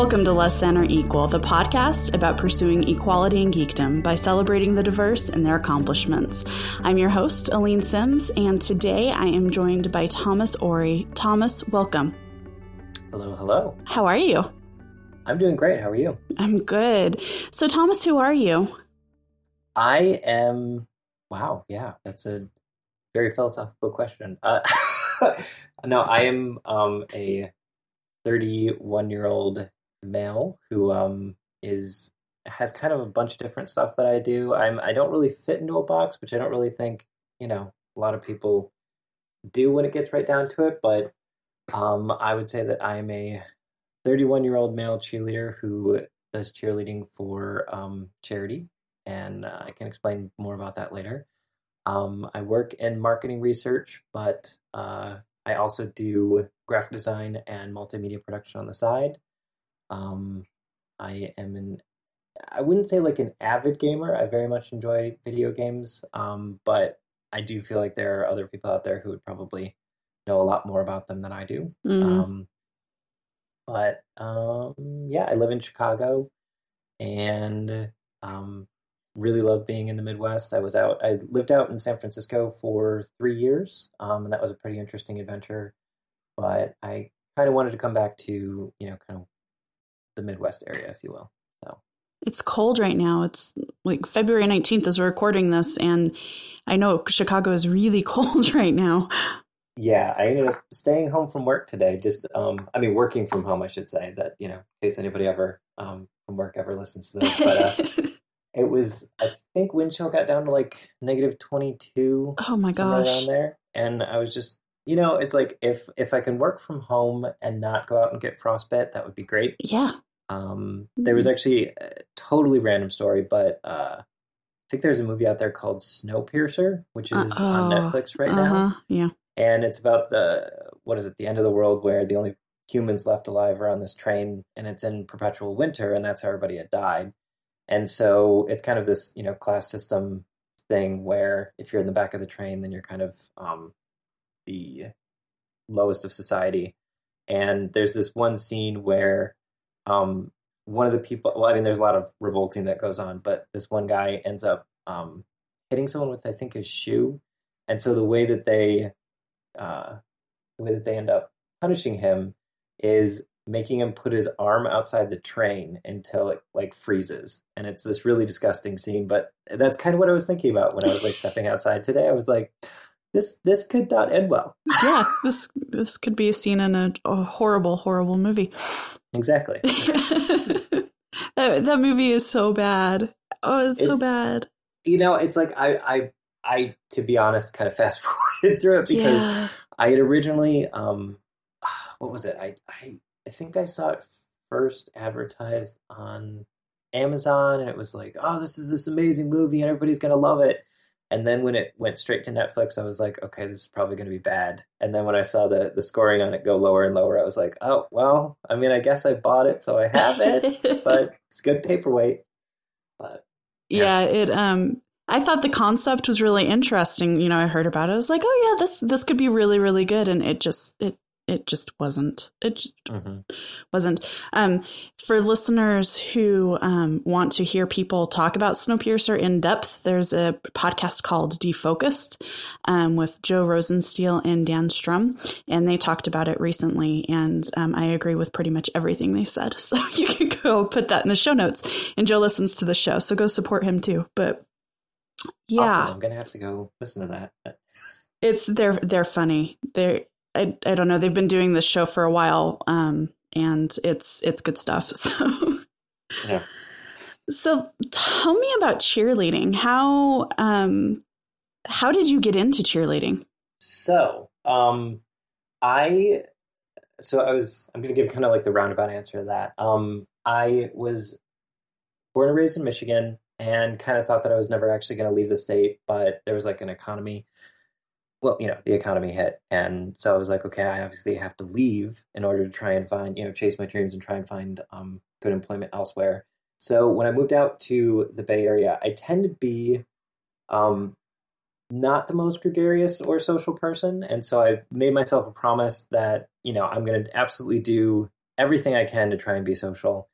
Welcome to Less Than or Equal, the podcast about pursuing equality and geekdom by celebrating the diverse and their accomplishments. I'm your host, Aleen Simms, and today I am joined by Thomas Ori. Thomas, welcome. Hello, hello. How are you? I'm doing great. How are you? I'm good. So, Thomas, who are you? I am. Wow, yeah, that's a very philosophical question. Uh, no, I am um, a 31 year old male who um, is has kind of a bunch of different stuff that I do. I'm I don't really fit into a box, which I don't really think you know a lot of people do when it gets right down to it. But um, I would say that I am a 31 year old male cheerleader who does cheerleading for um, charity, and uh, I can explain more about that later. Um, I work in marketing research, but uh, I also do graphic design and multimedia production on the side. Um, I am an I wouldn't say like an avid gamer. I very much enjoy video games, um, but I do feel like there are other people out there who would probably know a lot more about them than I do. Mhm. Um, but um, yeah, I live in Chicago, and um, really love being in the Midwest. I was out. I lived out in San Francisco for three years, um, and that was a pretty interesting adventure. But I kind of wanted to come back to you know kind of the Midwest area, if you will. It's cold right now. It's like February 19th as we're recording this, and I know Chicago is really cold right now. Yeah, I ended up staying home from work today. Just, um, I mean, working from home, I should say. That you know, in case anybody ever um, from work ever listens to this, but uh, it was. I think wind chill got down to like negative twenty two. oh my gosh. around there, and I was just, you know, it's like if if I can work from home and not go out and get frostbite, that would be great. Yeah. Um, there was actually a totally random story, but uh, I think there's a movie out there called Snowpiercer, which is on Uh-oh. Netflix right now Uh-huh. Yeah. and it's about the what is it the end of the world where the only humans left alive are on this train and it's in perpetual winter and that's how everybody had died and so it's kind of this you know class system thing where if you're in the back of the train then you're kind of um, the lowest of society. And there's this one scene where um, one of the people well i mean there's a lot of revolting that goes on but this one guy ends up um, hitting someone with i think his shoe. And so the way that they uh, the way that they end up punishing him is making him put his arm outside the train until it like freezes. And it's this really disgusting scene but that's kind of what i was thinking about when i was like stepping outside today. I was like this this could not end well Yeah. This this could be a scene in a, a horrible, horrible movie. exactly that, that movie is so bad. Oh, it's, so bad. you know it's like i i i to be honest kind of fast forwarded through it because yeah. I had originally, um, what was it? I, I, I think I saw it first advertised on Amazon, and it was like, oh, this is this amazing movie, and everybody's gonna love it. And then when it went straight to Netflix, I was like, okay, this is probably gonna be bad. And then when I saw the the scoring on it go lower and lower, I was like, oh, well, I mean, I guess I bought it, so I have it, but it's good paperweight. But yeah, it um I thought the concept was really interesting. You know, I heard about it. I was like, "Oh yeah, this this could be really really good." And it just it it just wasn't. It just mhm. wasn't. Um, for listeners who um, want to hear people talk about Snowpiercer in depth, there's a podcast called Defocused um, with Joe Rosensteel and Dan Sturm, and they talked about it recently. And um, I agree with pretty much everything they said. So you can go put that in the show notes. And Joe listens to the show, so go support him too. But yeah, awesome. I'm gonna have to go listen to that. it's they're they're funny. They're I I don't know. They've been doing this show for a while, um, and it's it's good stuff. So Yeah. so tell me about cheerleading. How um how did you get into cheerleading? So, um, I, so I was, I'm going to give kind of like the roundabout answer to that. Um, I was born and raised in Michigan and kind of thought that I was never actually going to leave the state, but there was like an economy, well, you know, the economy hit. And so I was like, okay, I obviously have to leave in order to try and find, you know, chase my dreams and try and find um, good employment elsewhere. So when I moved out to the Bay Area, I tend to be um, not the most gregarious or social person. And so I made myself a promise that, you know, I'm going to absolutely do everything I can to try and be social.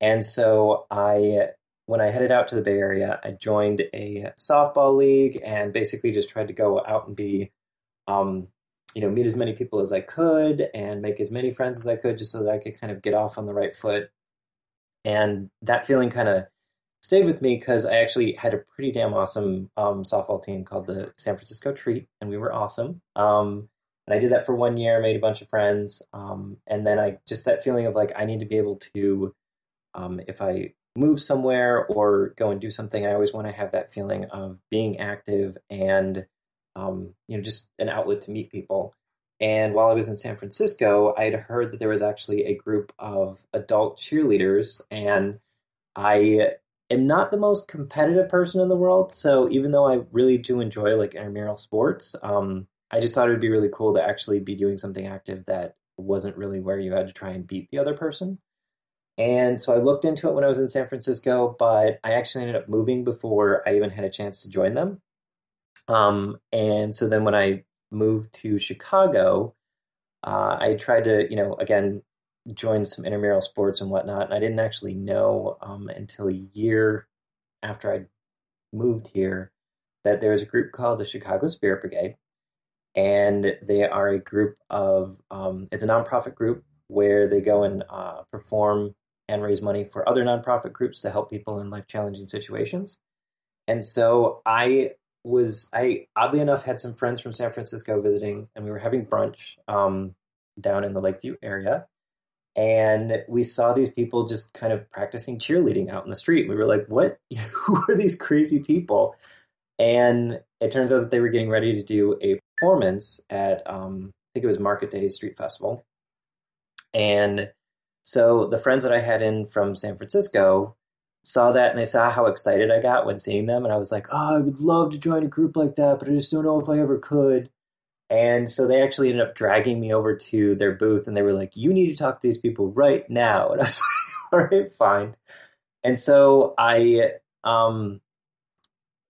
And so I, when I headed out to the Bay Area, I joined a softball league and basically just tried to go out and be, um, you know, meet as many people as I could and make as many friends as I could just so that I could kind of get off on the right foot. And that feeling kind of stayed with me because I actually had a pretty damn awesome um, softball team called the San Francisco Treat, and we were awesome. Um, and I did that for one year, made a bunch of friends, um, and then I just that feeling of like I need to be able to, um, if I move somewhere or go and do something, I always want to have that feeling of being active and um, you know just an outlet to meet people. And while I was in San Francisco, I had heard that there was actually a group of adult cheerleaders, and I am not the most competitive person in the world. So even though I really do enjoy like intramural sports, um, I just thought it would be really cool to actually be doing something active that wasn't really where you had to try and beat the other person. And so I looked into it when I was in San Francisco, but I actually ended up moving before I even had a chance to join them. Um, and so then when I moved to Chicago, uh, I tried to, you know, again, join some intramural sports and whatnot. And I didn't actually know um, until a year after I moved here that there was a group called the Chicago Spirit Brigade. And they are a group of, um, it's a nonprofit group where they go and uh, perform and raise money for other nonprofit groups to help people in life challenging situations. And so I was, I oddly enough had some friends from San Francisco visiting, and we were having brunch um, down in the Lakeview area and we saw these people just kind of practicing cheerleading out in the street. We were like, "What? Who are these crazy people?" And it turns out that they were getting ready to do a performance at, um, I think it was Market Day Street Festival. And so the friends that I had in from San Francisco saw that and they saw how excited I got when seeing them. And I was like, "Oh, I would love to join a group like that, but I just don't know if I ever could." And so they actually ended up dragging me over to their booth and they were like, you need to talk to these people right now. And I was like, all right, fine. And so I um,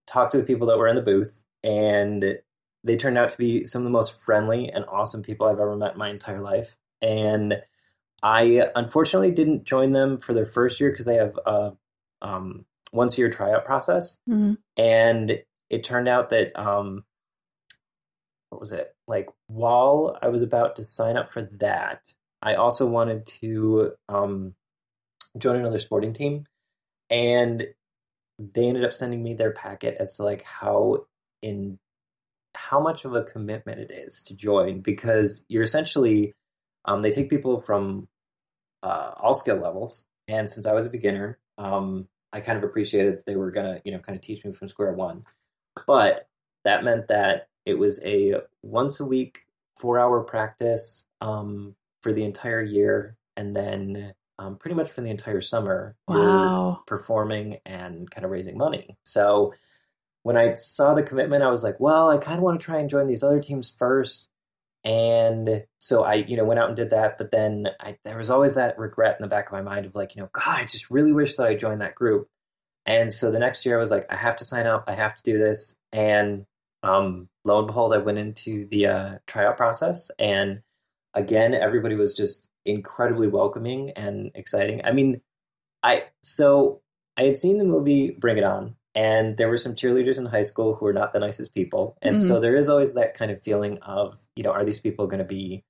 talked to the people that were in the booth and they turned out to be some of the most friendly and awesome people I've ever met in my entire life. And I unfortunately didn't join them for their first year because they have a um, once year tryout process. Mm-hmm. And it turned out that um, what was it? Like while I was about to sign up for that, I also wanted to um, join another sporting team, and they ended up sending me their packet as to like how in how much of a commitment it is to join because you're essentially um, they take people from uh, all skill levels, and since I was a beginner, um, I kind of appreciated they were gonna you know kind of teach me from square one, but that meant that it was a once a week, four hour practice um, for the entire year, and then um, pretty much for the entire summer. Wow. Performing and kind of raising money. So when I saw the commitment, I was like, well, I kind of want to try and join these other teams first. And so I, you know, went out and did that. But then I, there was always that regret in the back of my mind of like, you know, God, I just really wish that I joined that group. And so the next year I was like, I have to sign up. I have to do this. And um, lo and behold, I went into the uh, tryout process, and again, everybody was just incredibly welcoming and exciting. I mean, I so I had seen the movie Bring It On, and there were some cheerleaders in high school who were not the nicest people, and mm-hmm. so there is always that kind of feeling of you know, are these people going to be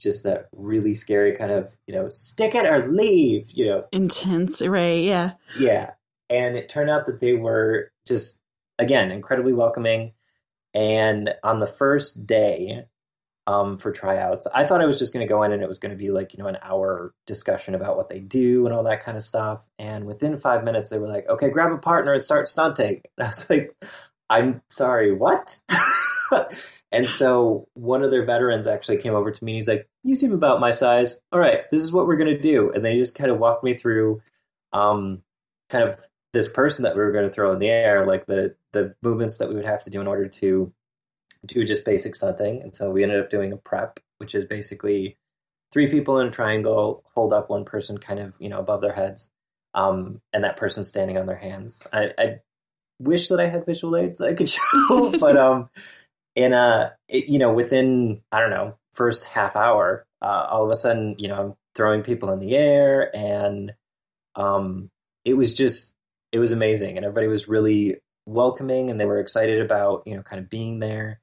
just that really scary kind of you know, stick it or leave, you know, intense, right? Yeah, yeah. And it turned out that they were just again incredibly welcoming and on the first day um, for tryouts, I thought I was just going to go in and it was going to be like, you know, an hour discussion about what they do and all that kind of stuff. And within five minutes, they were like, okay, grab a partner and start stunting. And I was like, I'm sorry, what? and so one of their veterans actually came over to me and he's like, you seem about my size. All right, this is what we're going to do. And they just kind of walked me through um, kind of this person that we were going to throw in the air, like the the movements that we would have to do in order to do just basic stunting. And so we ended up doing a prep, which is basically three people in a triangle, hold up one person kind of you know above their heads, um, and that person standing on their hands. I, I wish that I had visual aids that I could show, but um, in a it, you know within I don't know first half hour, uh, all of a sudden you know I'm throwing people in the air, and um, it was just it was amazing, and everybody was really welcoming, and they were excited about you know kind of being there,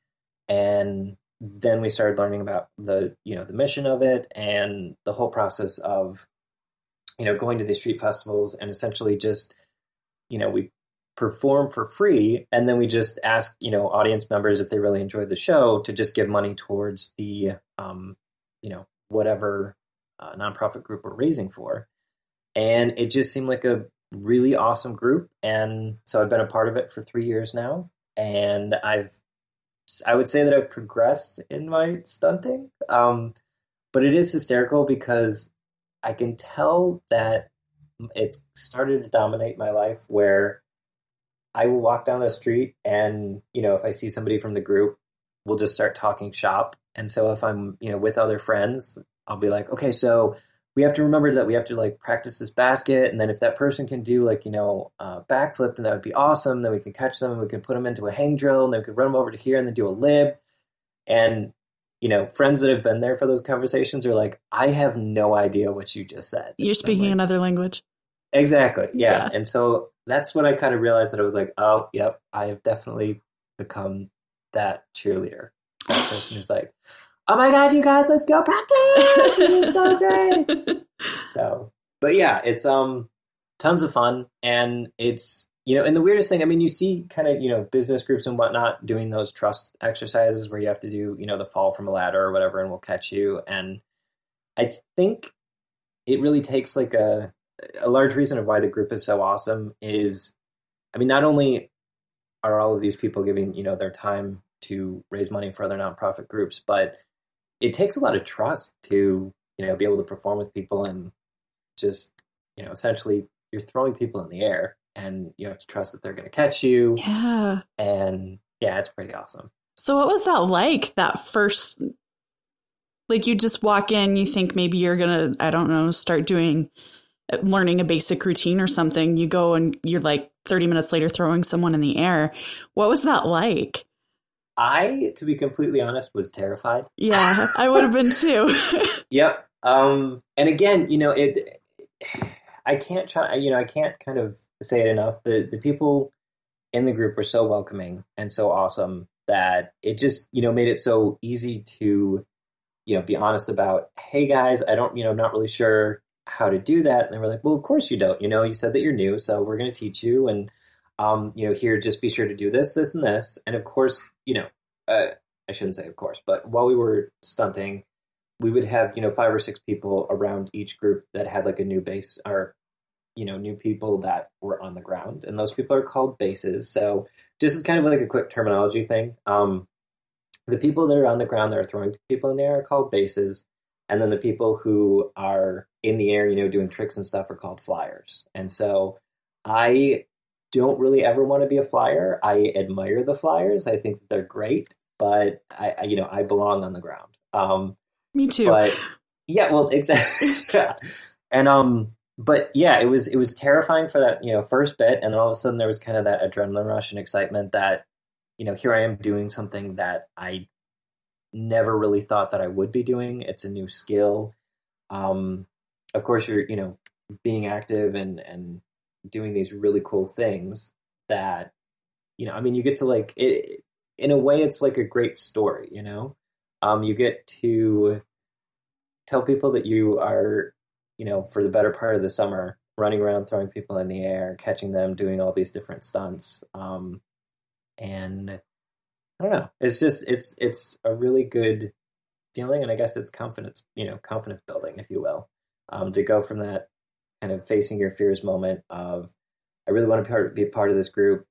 and then we started learning about the you know the mission of it and the whole process of you know going to these street festivals and essentially just you know we perform for free and then we just ask you know audience members if they really enjoyed the show to just give money towards the um, you know whatever uh, nonprofit group we're raising for and it just seemed like a really awesome group and so i've been a part of it for three years now and i've I would say that I've progressed in my stunting. Um, but it is hysterical because I can tell that it's started to dominate my life where I will walk down the street and, you know, if I see somebody from the group, we'll just start talking shop. And so if I'm, you know, with other friends, I'll be like, okay, so we have to remember that we have to like practice this basket. And then if that person can do like you know uh, backflip then that would be awesome. Then we can catch them. And we can put them into a hang drill. And then we could run them over to here and then do a lib. And you know friends that have been there for those conversations are like i have no idea what you just said. You're speaking like, another language? Exactly. Yeah. yeah. And so that's when i kind of realized that i was like oh yep i have definitely become that cheerleader that person who's like oh my god, you guys, let's go practice. it's so great. so, but yeah, it's um tons of fun, and it's you know, and the weirdest thing, I mean, you see kind of you know business groups and whatnot doing those trust exercises where you have to do you know the fall from a ladder or whatever, and we'll catch you. And I think it really takes like a a large reason of why the group is so awesome is, I mean, not only are all of these people giving you know their time to raise money for other nonprofit groups, but it takes a lot of trust to you know be able to perform with people and just you know essentially you're throwing people in the air and you have to trust that they're going to catch you. Yeah. And yeah, it's pretty awesome. So what was that like that first like you just walk in, you think maybe you're going to I don't know, start doing learning a basic routine or something. You go and you're like 30 minutes later throwing someone in the air. What was that like? I, to be completely honest, was terrified. Yeah, I would have been too. yep. Um, and again, you know, it. I can't try. You know, I can't kind of say it enough. The the people in the group were so welcoming and so awesome that it just you know made it so easy to you know be honest about. Hey guys, I don't you know I'm not really sure how to do that. And they were like, well, of course you don't. You know, you said that you're new, so we're going to teach you and um, you know, here, just be sure to do this, this, and this. And of course, you know, uh, I shouldn't say of course, but while we were stunting, we would have, you know, five or six people around each group that had like a new base or, you know, new people that were on the ground. And those people are called bases. So just as kind of like a quick terminology thing, um, the people that are on the ground that are throwing people in there are called bases. And then the people who are in the air, you know, doing tricks and stuff are called flyers. And so I don't really ever want to be a flyer. I admire the flyers. I think they're great, but I, I you know, I belong on the ground. Um, Me too. But yeah, well, exactly. and um, but yeah, it was it was terrifying for that you know first bit, and then all of a sudden there was kind of that adrenaline rush and excitement that you know here I am doing something that I never really thought that I would be doing. It's a new skill. Um, of course, you're you know being active and and doing these really cool things that you know i mean you get to like it in a way it's like a great story you know um you get to tell people that you are you know for the better part of the summer running around throwing people in the air catching them doing all these different stunts um and i don't know it's just it's it's a really good feeling and i guess it's confidence you know confidence building if you will um to go from that kind of facing your fears moment of I really want to be part of this group.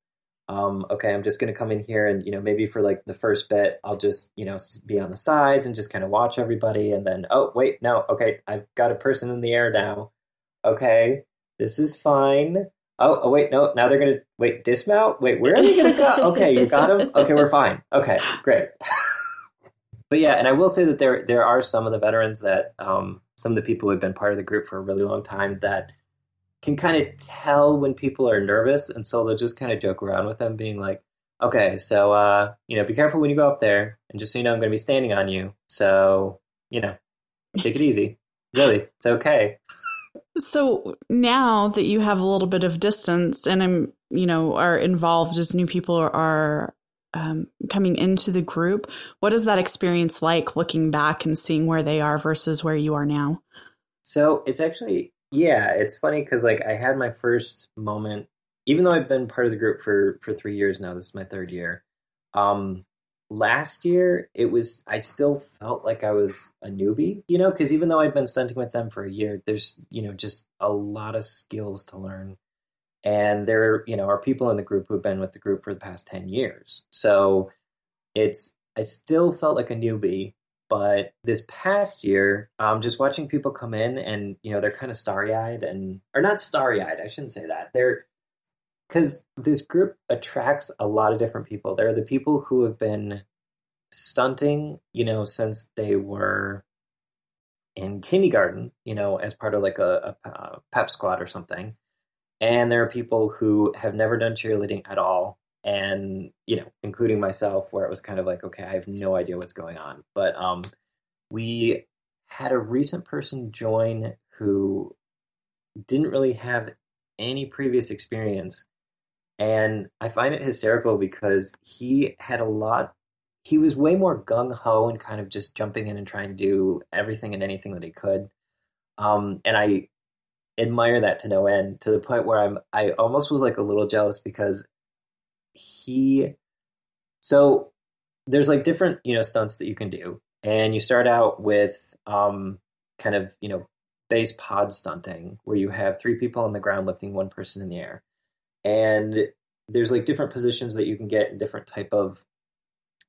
Um, okay, I'm just going to come in here and you know maybe for like the first bit I'll just you know be on the sides and just kind of watch everybody and then oh wait no okay I've got a person in the air now. Okay, this is fine. Oh, oh wait no now they're gonna wait dismount. Wait where are they gonna go? Okay, you got them. Okay, we're fine. Okay, great. but yeah, and I will say that there there are some of the veterans that um, some of the people who have been part of the group for a really long time that can kind of tell when people are nervous, and so they'll just kind of joke around with them, being like, "Okay, so uh, you know, be careful when you go up there, and just so you know, I'm going to be standing on you, so you know, take it easy." really, it's okay. So now that you have a little bit of distance and I'm, you know, are involved as new people are um, coming into the group, what is that experience like looking back and seeing where they are versus where you are now? So it's actually, yeah, it's funny because like I had my first moment, even though I've been part of the group for for three years now. This is my third year. Um, last year it was I still felt like I was a newbie, you know, because even though I'd been stunting with them for a year, there's you know just a lot of skills to learn, and there you know are people in the group who've been with the group for the past ten years, so it's I still felt like a newbie. But this past year, um, just watching people come in and you know they're kind of starry eyed and or not starry eyed, I shouldn't say that. They're because this group attracts a lot of different people. There are the people who have been stunting, you know, since they were in kindergarten, you know, as part of like a, a, pep squad or something. And there are people who have never done cheerleading at all. And, you know, including myself, where it was kind of like, okay, I have no idea what's going on. But um, we had a recent person join who didn't really have any previous experience and I find it hysterical because he had a lot, he was way more gung ho and kind of just jumping in and trying to do everything and anything that he could. Um, and I admire that to no end to the point where I'm, I almost was like a little jealous because he, so there's like different, you know, stunts that you can do. And you start out with um, kind of, you know, base pod stunting where you have three people on the ground lifting one person in the air and there's like different positions that you can get and different type of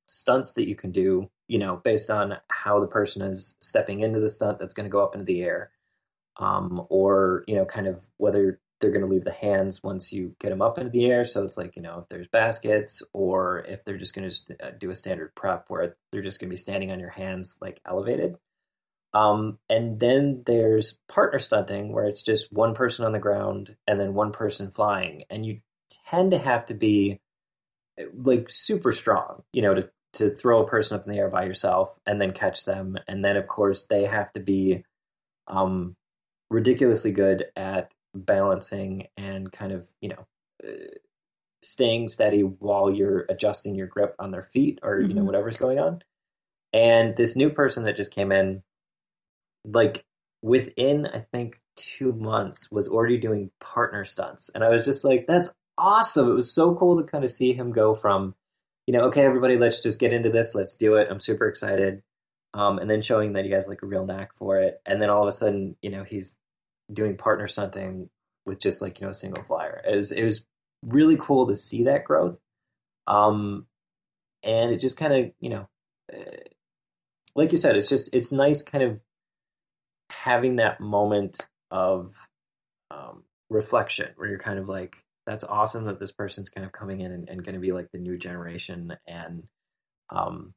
stunts that you can do you know based on how the person is stepping into the stunt that's going to go up into the air. Um, or you know kind of whether they're going to leave the hands once you get them up into the air. So it's like you know if there's baskets or if they're just going to uh, do a standard prep where they're just going to be standing on your hands like elevated um, and then there's partner stunting where it's just one person on the ground and then one person flying. And you tend to have to be like super strong, you know, to, to throw a person up in the air by yourself and then catch them. And then, of course, they have to be um, ridiculously good at balancing and kind of, you know, uh, staying steady while you're adjusting your grip on their feet or, you know, mm-hmm. whatever's going on. And this new person that just came in, like within I think two months was already doing partner stunts, and I was just like, that's awesome. It was so cool to kind of see him go from, you know, okay, everybody, let's just get into this, let's do it. I'm super excited. Um, and then showing that he has like a real knack for it, and then all of a sudden, you know, he's doing partner stunting with just like you know a single flyer. It was it was really cool to see that growth, um, and it just kind of you know, uh, like you said, it's just it's nice kind of having that moment of um, reflection where you're kind of like, that's awesome that this person's kind of coming in and, and going to be like the new generation. And um,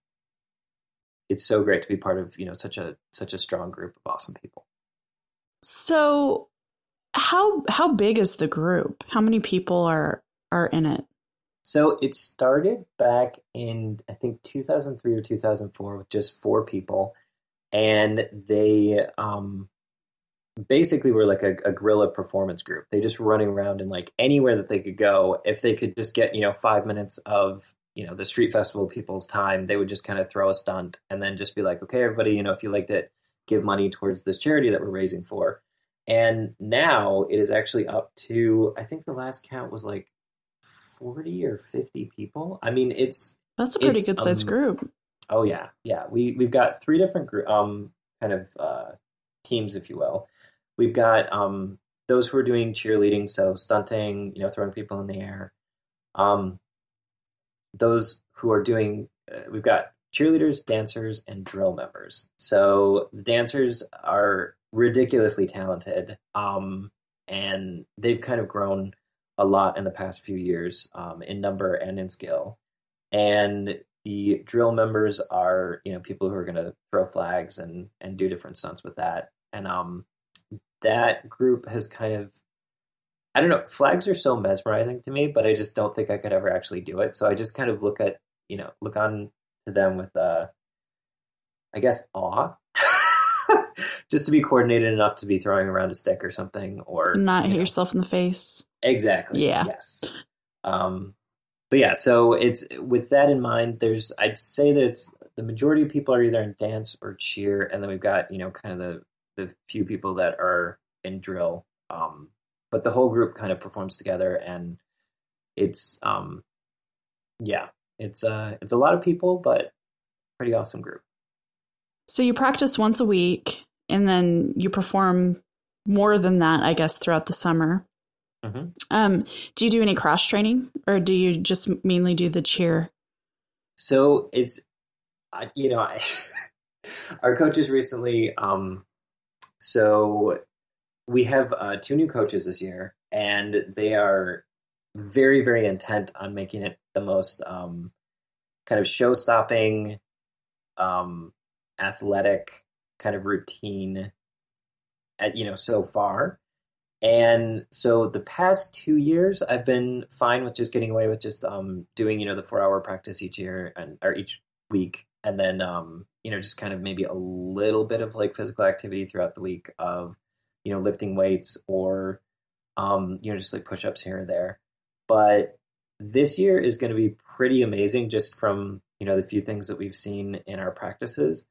it's so great to be part of, you know, such a, such a strong group of awesome people. So how, how big is the group? How many people are, are in it? So it started back in I think 2003 or 2004 with just four people, and they um, basically were like a, a guerrilla performance group. They just running around in like anywhere that they could go. If they could just get you know five minutes of you know the street festival people's time, they would just kind of throw a stunt and then just be like, okay, everybody, you know, if you liked it, give money towards this charity that we're raising for. And now it is actually up to I think the last count was like forty or fifty people. I mean, it's that's a pretty good sized group. Oh yeah, yeah. We we've got three different group, um, kind of uh, teams, if you will. We've got um, those who are doing cheerleading, so stunting, you know, throwing people in the air. Um, those who are doing, uh, we've got cheerleaders, dancers, and drill members. So the dancers are ridiculously talented, um, and they've kind of grown a lot in the past few years um, in number and in skill. And the drill members are you know people who are going to throw flags and and do different stunts with that and um that group has kind of i don't know flags are so mesmerizing to me but i just don't think i could ever actually do it so i just kind of look at you know look on to them with uh i guess awe just to be coordinated enough to be throwing around a stick or something, or Not you hit know. yourself in the face. Exactly. Yeah. Yes. Um, but yeah, so it's with that in mind. There's, I'd say that it's, the majority of people are either in dance or cheer, and then we've got you know kind of the the few people that are in drill. Um, but the whole group kind of performs together, and it's um, yeah, it's uh, it's a lot of people, but pretty awesome group. So you practice once a week and then you perform more than that, I guess, throughout the summer. Mhm. Um, do you do any cross training or do you just mainly do the cheer? So it's, you know, I, our coaches recently. Um, so we have uh, two new coaches this year, and they are very, very intent on making it the most um, kind of show-stopping, um, athletic kind of routine. At you know, so far. And so the past two years, I've been fine with just getting away with just um, doing, you know, the four hour practice each year and or each week, and then um, you know, just kind of maybe a little bit of like physical activity throughout the week of, you know, lifting weights or, um, you know, just like push ups here and there. But this year is going to be pretty amazing, just from you know the few things that we've seen in our practices,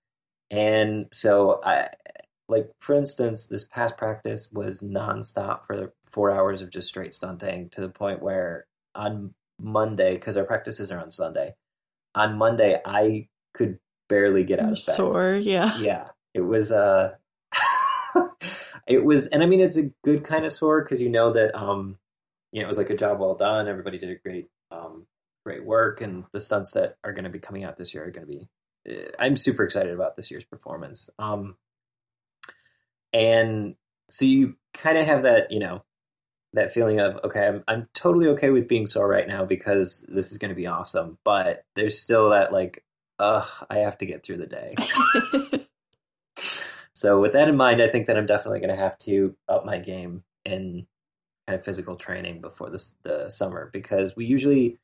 and so I like for instance, this past practice was nonstop for four hours of just straight stunting to the point where on Monday, because our practices are on Sunday, on Monday I could barely get out of bed. Sore, yeah. Yeah, it was. Uh, it was, and I mean, it's a good kind of sore because you know that, um, you know, it was like a job well done. Everybody did a great, um, great work, and the stunts that are going to be coming out this year are going to be. uh, I'm super excited about this year's performance. Um, and so you kind of have that, you know, that feeling of okay, I'm I'm totally okay with being sore right now because this is going to be awesome, but there's still that like, ugh, I have to get through the day. So with that in mind, I think that I'm definitely going to have to up my game in kind of physical training before this the summer because we usually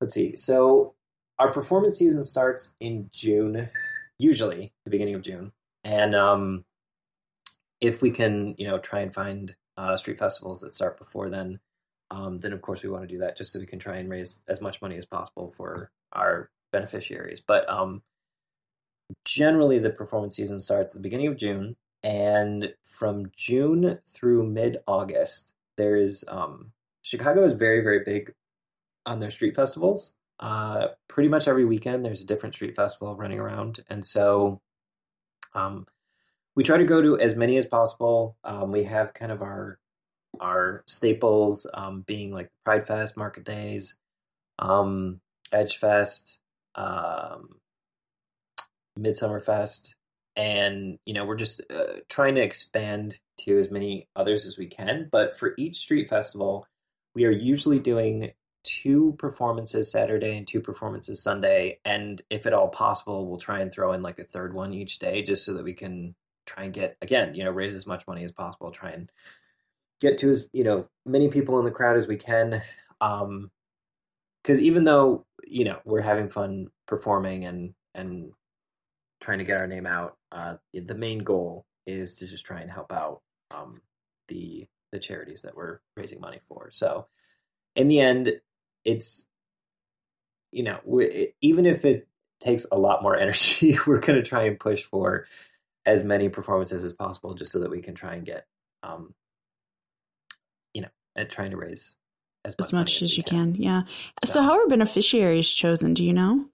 let's see. So our performance season starts in June, usually the beginning of June, and um, if we can, you know, try and find uh, street festivals that start before then, um, then of course we want to do that just so we can try and raise as much money as possible for our beneficiaries. But um, generally the performance season starts at the beginning of June, and from June through mid August, there's um, Chicago is very very big on their street festivals. Uh, pretty much every weekend there's a different street festival running around, and so um, we try to go to as many as possible. Um, we have kind of our our staples um, being like Pride Fest, Market Days, um, Edge Fest, um, Midsummer Fest, and you know we're just uh, trying to expand to as many others as we can. But for each street festival, we are usually doing two performances Saturday and two performances Sunday, and if at all possible, we'll try and throw in like a third one each day, just so that we can try and get again, you know, raise as much money as possible, try and get to as you know many people in the crowd as we can. Um, because even though you know we're having fun performing and and trying to get our name out, uh, the main goal is to just try and help out um, the the charities that we're raising money for. So in the end, it's you know we, even if it takes a lot more energy, we're going to try and push for as many performances as possible, just so that we can try and get um, you know and trying to raise as much, as much money as we you can. Yeah. So, So- how are beneficiaries chosen? Do you know?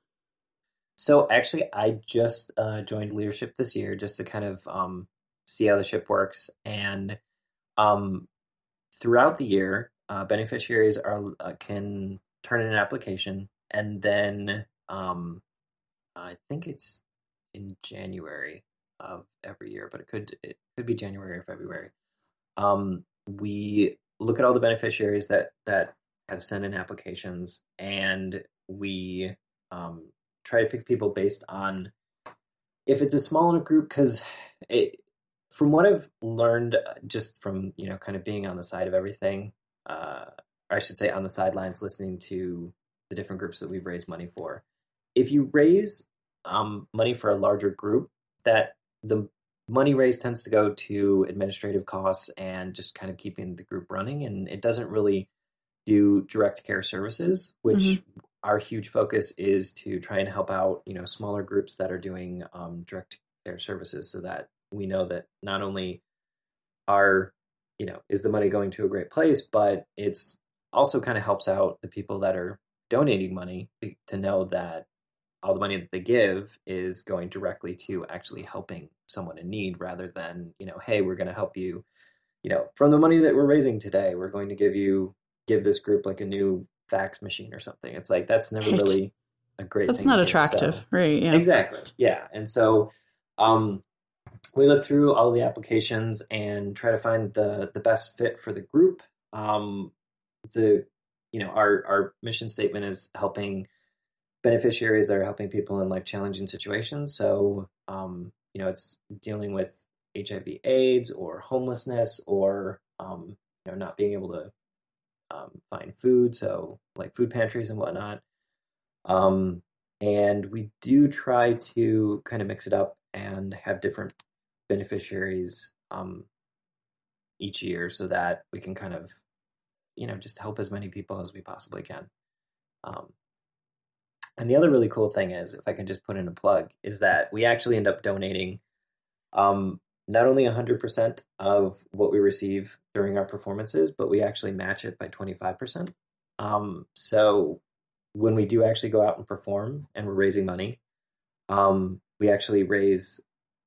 So actually, I just uh, joined leadership this year just to kind of um, see how the ship works. And um, throughout the year, uh, beneficiaries are uh, can turn in an application, and then um, I think it's in January of every year, but it could it could be January or February. Um, we look at all the beneficiaries that that have sent in applications, and we um, try to pick people based on if it's a small enough group because from what i've learned uh, just from you know kind of being on the side of everything uh, i should say on the sidelines listening to the different groups that we've raised money for if you raise um, money for a larger group that the money raised tends to go to administrative costs and just kind of keeping the group running. And it doesn't really do direct care services, which mm-hmm. our huge focus is to try and help out, you know, smaller groups that are doing um, direct care services so that we know that not only are, you know, is the money going to a great place, but it's also kind of helps out the people that are donating money to know that all the money that they give is going directly to actually helping someone in need rather than, you know, hey, we're going to help you, you know, from the money that we're raising today, we're going to give you, give this group like a new fax machine or something. It's like, that's never right. really a great That's not attractive, so, right? Yeah. Exactly. Yeah. And so, um, we look through all the applications and try to find the the best fit for the group. Um, the you know our our mission statement is helping beneficiaries that are helping people in life challenging situations. So, um, you know, it's dealing with HIV, AIDS, or homelessness, or um, you know, not being able to um, find food. So, like food pantries and whatnot. Um, and we do try to kind of mix it up and have different beneficiaries um, each year, so that we can kind of, you know, just help as many people as we possibly can. Um, and the other really cool thing is, if I can just put in a plug, is that we actually end up donating um, not only 100% of what we receive during our performances, but we actually match it by 25%. Um, so when we do actually go out and perform and we're raising money, um, we actually raise,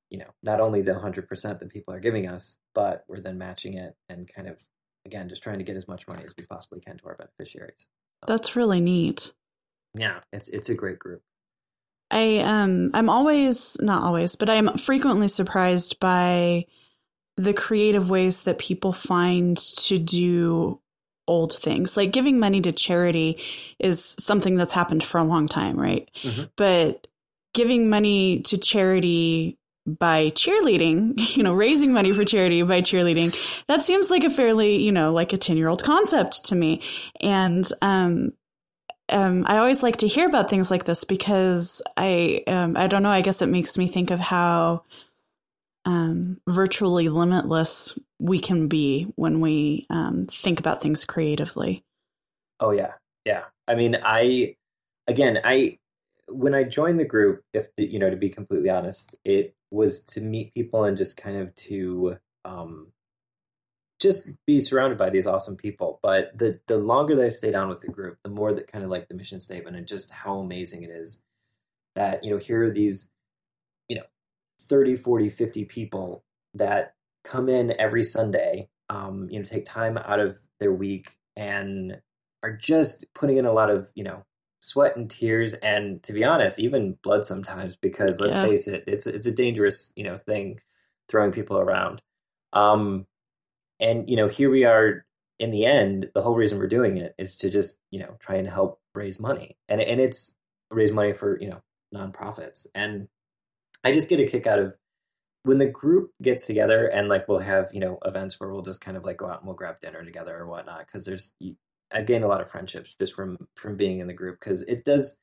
you know, not only the 100% that people are giving us, but we're then matching it and kind of, again, just trying to get as much money as we possibly can to our beneficiaries. That's really neat yeah, it's it's a great group. I um I'm always not always, but I'm frequently surprised by the creative ways that people find to do old things. Like giving money to charity is something that's happened for a long time, right? Mm-hmm. But giving money to charity by cheerleading, you know, raising money for charity by cheerleading, that seems like a fairly, you know, like a 10 year old concept to me. And, um, um, I always like to hear about things like this because I um, I don't know. I guess it makes me think of how um, virtually limitless we can be when we um, think about things creatively. Oh yeah, yeah. I mean, I again, I when I joined the group, if you know, to be completely honest, it was to meet people and just kind of to um, just be surrounded by these awesome people. But the the longer that I stayed on with the group, the more that kind of like the mission statement and just how amazing it is that, you know, here are these, you know, 30, 40, 50 people that come in every Sunday, um, you know, take time out of their week and are just putting in a lot of, you know, sweat and tears and to be honest, even blood sometimes because let's yeah. face it, it's it's a dangerous, you know, thing throwing people around. Um, and you know here we are in the end the whole reason we're doing it is to just you know try and help raise money. And and it's raise money for you know nonprofits. And i just get a kick out of when the group gets together and like we'll have you know events where we'll just kind of like go out and we'll grab dinner together or whatnot because there's i've gained a lot of friendships just from from being in the group because it does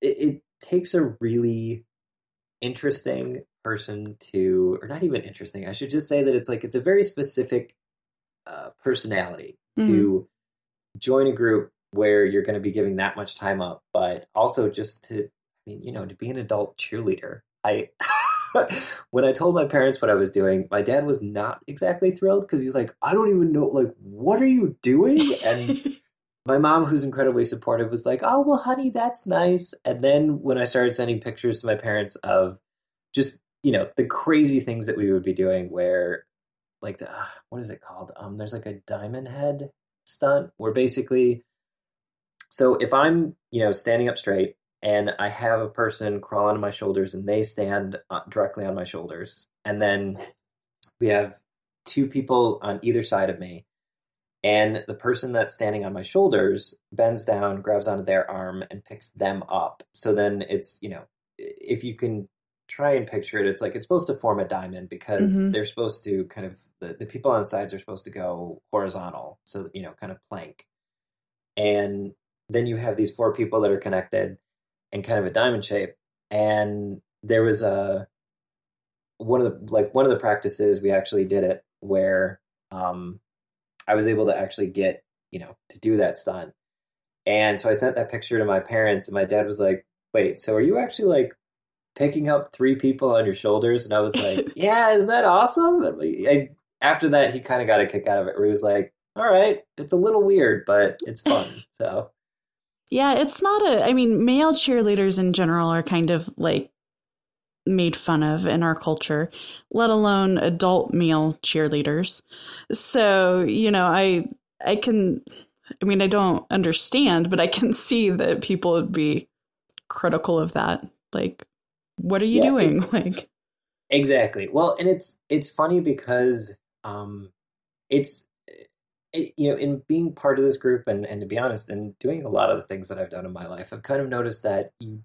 it, it takes a really interesting person to, or not even interesting. I should just say that it's like it's a very specific uh, personality mm-hmm. to join a group where you're going to be giving that much time up, but also just to, I mean, you know, to be an adult cheerleader. I, when I told my parents what I was doing, my dad was not exactly thrilled because he's like, I don't even know, like, what are you doing? And my mom, who's incredibly supportive, was like, oh, well, honey, that's nice. And then when I started sending pictures to my parents of just you know the crazy things that we would be doing where like the uh, what is it called? Um there's like a diamond head stunt where basically so if i'm you know standing up straight and i have a person crawl onto my shoulders and they stand uh, directly on my shoulders and then we have two people on either side of me and the person that's standing on my shoulders bends down grabs onto their arm and picks them up. So then it's you know if you can try and picture it, it's like it's supposed to form a diamond because mm-hmm. they're supposed to kind of the, the people on the sides are supposed to go horizontal, so you know, kind of plank. And then you have these four people that are connected in kind of a diamond shape. And there was a one of the like one of the practices we actually did it where um, I was able to actually get you know to do that stunt, and so I sent that picture to my parents, and my dad was like, "Wait, so are you actually like picking up three people on your shoulders?" And I was like, "Yeah, is that awesome?" I, after that, he kind of got a kick out of it, where he was like, "All right, it's a little weird, but it's fun." So. Yeah, it's not a. I mean, male cheerleaders in general are kind of like made fun of in our culture, let alone adult male cheerleaders. So, you know, I I can I mean, I don't understand, but I can see that people would be critical of that. Like, what are you yeah, doing? Like Exactly. Well, and it's it's funny because um it's it, you know, in being part of this group and and to be honest, and doing a lot of the things that I've done in my life, I've kind of noticed that you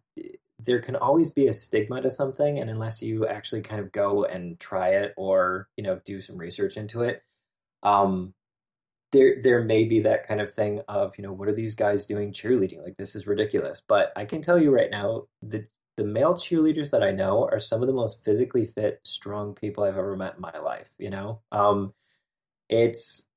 there can always be a stigma to something and unless you actually kind of go and try it or you know do some research into it um there there may be that kind of thing of you know what are these guys doing cheerleading like this is ridiculous but i can tell you right now the the male cheerleaders that i know are some of the most physically fit strong people i've ever met in my life you know um it's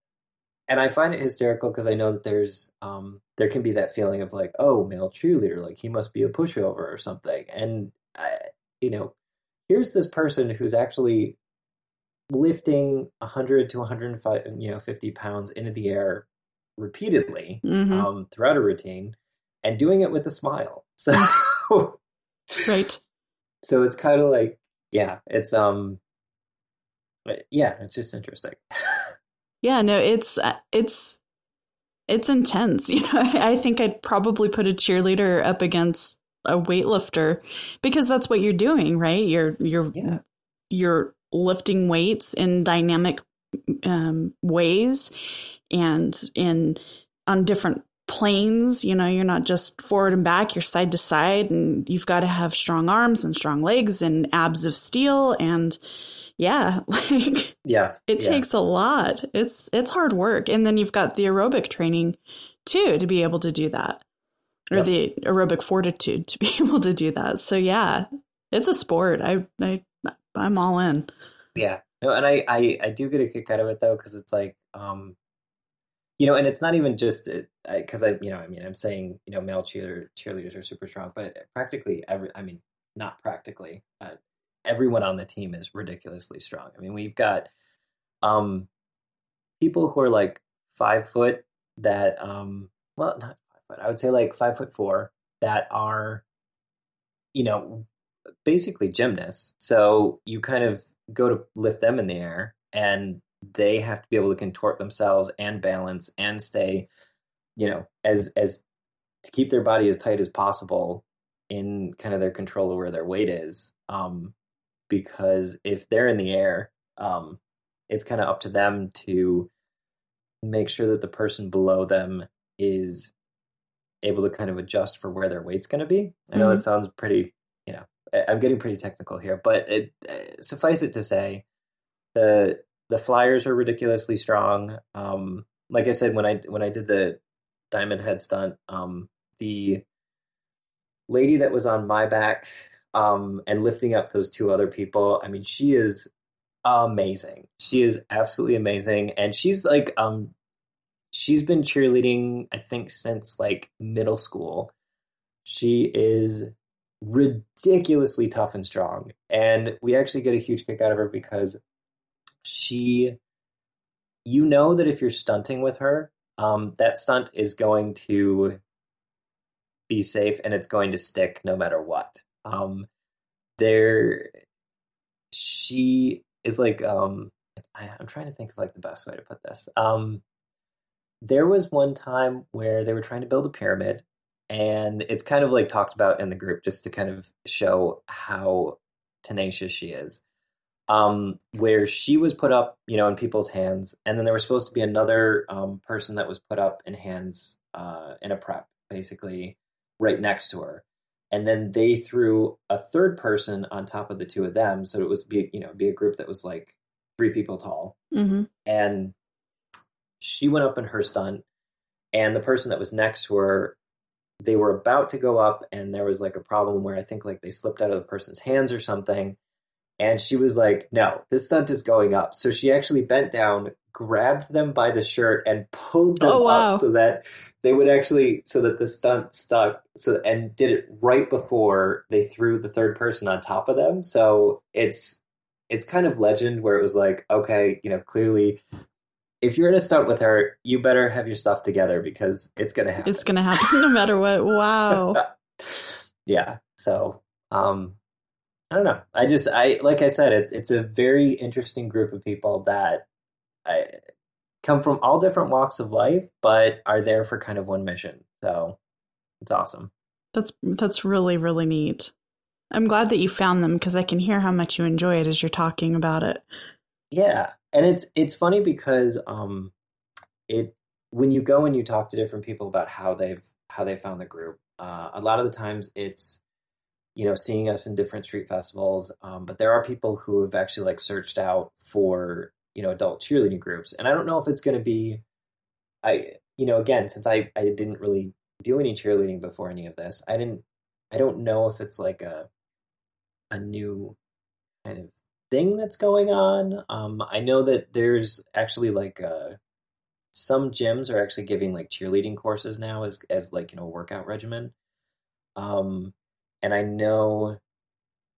and I find it hysterical because I know that there's um, there can be that feeling of like, oh, male cheerleader, like he must be a pushover or something. And I, you know, here's this person who's actually lifting 100 to 105, you know, 50 pounds into the air repeatedly mm-hmm. um, throughout a routine, and doing it with a smile. So, right. So it's kind of like, yeah, it's um, yeah, it's just interesting. Yeah, no, it's uh, it's it's intense. You know, I think I'd probably put a cheerleader up against a weightlifter because that's what you're doing, right? You're you're yeah. you're lifting weights in dynamic um, ways and in on different planes. You know, you're not just forward and back; you're side to side, and you've got to have strong arms and strong legs and abs of steel and yeah, like yeah, it yeah. takes a lot. It's it's hard work, and then you've got the aerobic training too to be able to do that, or yep. the aerobic fortitude to be able to do that. So yeah, it's a sport. I I I'm all in. Yeah, no, and I I I do get a kick out of it though because it's like um you know, and it's not even just because uh, I, you know, I mean, I'm saying, you know, male cheerleader, cheerleaders are super strong, but practically every, I mean, not practically, everyone on the team is ridiculously strong. I mean, we've got um, people who are like five foot that, um, well, not five foot, I would say like five foot four that are, you know, basically gymnasts. So you kind of go to lift them in the air and they have to be able to contort themselves and balance and stay, you know, as, as to keep their body as tight as possible in kind of their control of where their weight is. Um, because if they're in the air, um, it's kind of up to them to make sure that the person below them is able to kind of adjust for where their weight's going to be. I know mm-hmm. that sounds pretty, you know, I'm getting pretty technical here, but it, uh, suffice it to say, the the flyers are ridiculously strong. Um, like I said when I when I did the diamond head stunt, um, the lady that was on my back um, and lifting up those two other people. I mean, she is amazing. She is absolutely amazing, and she's like, um, she's been cheerleading, I think, since like middle school. She is ridiculously tough and strong, and we actually get a huge kick out of her because she, you know, that if you're stunting with her, um, that stunt is going to be safe and it's going to stick no matter what. Um there she is like um I, i'm trying to think of like the best way to put this. Um there was one time where they were trying to build a pyramid and it's kind of like talked about in the group just to kind of show how tenacious she is um, where she was put up, you know, in people's hands, and then there was supposed to be another um, person that was put up in hands uh, in a prep, basically right next to her and then they threw a third person on top of the two of them so it was be you know be a group that was like three people tall mm-hmm. and she went up in her stunt and the person that was next to her they were about to go up and there was like a problem where i think like they slipped out of the person's hands or something And she was like, no, this stunt is going up. So she actually bent down, grabbed them by the shirt, and pulled them Oh, wow. up so that they would actually, so that the stunt stuck. So and did it right before they threw the third person on top of them. So it's it's kind of legend where it was like, okay, you know, clearly. If you're in a stunt with her, you better have your stuff together because it's going to happen. It's going to happen no matter what. Wow. yeah. So, um, I don't know. I just, I like I said, it's it's a very interesting group of people that I come from all different walks of life, but are there for kind of one mission. So it's awesome. That's that's really really neat. I'm glad that you found them because I can hear how much you enjoy it as you're talking about it. Yeah, and it's it's funny because um, it when you go and you talk to different people about how they've how they found the group, uh, a lot of the times it's you know seeing us in different street festivals, um, but there are people who have actually like searched out for you know adult cheerleading groups, and I don't know if it's going to be, I you know again since I I didn't really do any cheerleading before any of this, I didn't I don't know if it's like a a new kind of thing that's going on. Um, I know that there's actually like uh, some gyms are actually giving like cheerleading courses now as as like you know workout regimen. Um, and I know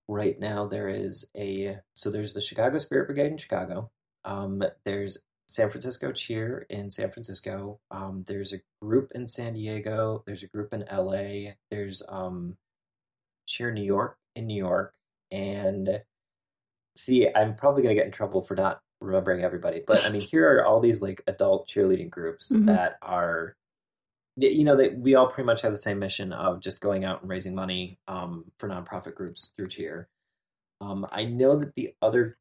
right now there is a so there's the Chicago Spirit Brigade in Chicago. Um, there's San Francisco Cheer in San Francisco. Um, there's a group in San Diego. There's a group in LA. There's um, Cheer New York in New York. And see, I'm probably going to get in trouble for not remembering everybody, but I mean, here are all these like adult cheerleading groups Mhm. that are, you know, that we all pretty much have the same mission of just going out and raising money um, for nonprofit groups through cheer. Um, I know that the other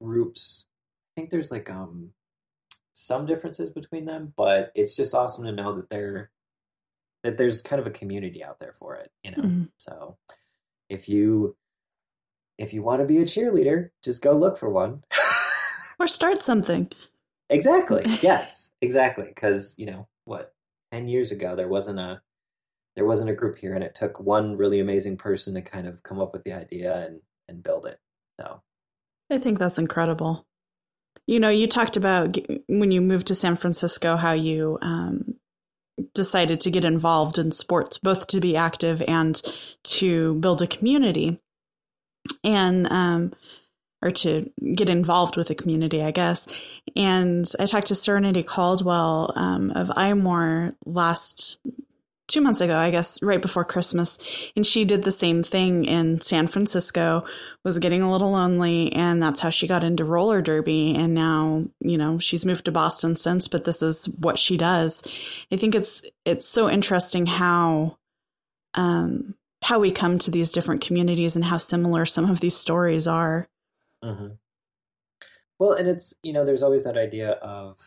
groups, I think there's like um, some differences between them, but it's just awesome to know that they're that there's kind of a community out there for it, you know. Mhm. So if you if you want to be a cheerleader, just go look for one. Or start something. exactly. Yes, exactly. Because you know what, ten years ago there wasn't a there wasn't a group here, and it took one really amazing person to kind of come up with the idea and and build it. So I think that's incredible. You know, you talked about when you moved to San Francisco how you um, decided to get involved in sports, both to be active and to build a community, and um, or to get involved with the community, I guess. And I talked to Serenity Caldwell um, of iMore last two months ago, I guess, right before Christmas, and she did the same thing in San Francisco was getting a little lonely and that's how she got into roller derby. And now you know she's moved to boston since but this is what she does. I think it's it's so interesting how um how we come to these different communities and how similar some of these stories are hmm Well, and it's you know, there's always that idea of